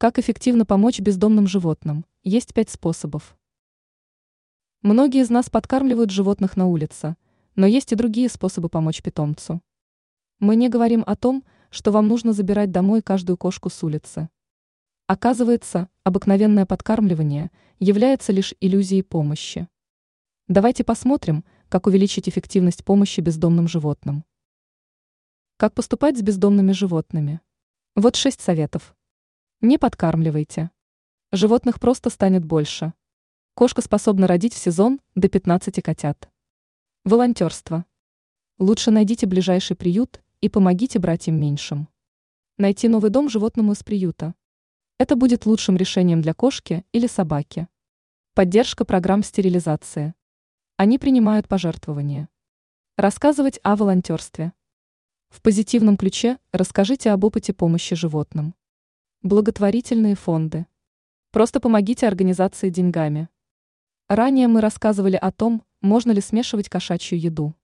Как эффективно помочь бездомным животным? Есть пять способов. Многие из нас подкармливают животных на улице, но есть и другие способы помочь питомцу. Мы не говорим о том, что вам нужно забирать домой каждую кошку с улицы. Оказывается, обыкновенное подкармливание является лишь иллюзией помощи. Давайте посмотрим, как увеличить эффективность помощи бездомным животным. Как поступать с бездомными животными? Вот шесть советов. Не подкармливайте. Животных просто станет больше. Кошка способна родить в сезон до 15 котят. Волонтерство. Лучше найдите ближайший приют и помогите братьям меньшим. Найти новый дом животному из приюта. Это будет лучшим решением для кошки или собаки. Поддержка программ стерилизации. Они принимают пожертвования. Рассказывать о волонтерстве. В позитивном ключе расскажите об опыте помощи животным. Благотворительные фонды. Просто помогите организации деньгами. Ранее мы рассказывали о том, можно ли смешивать кошачью еду.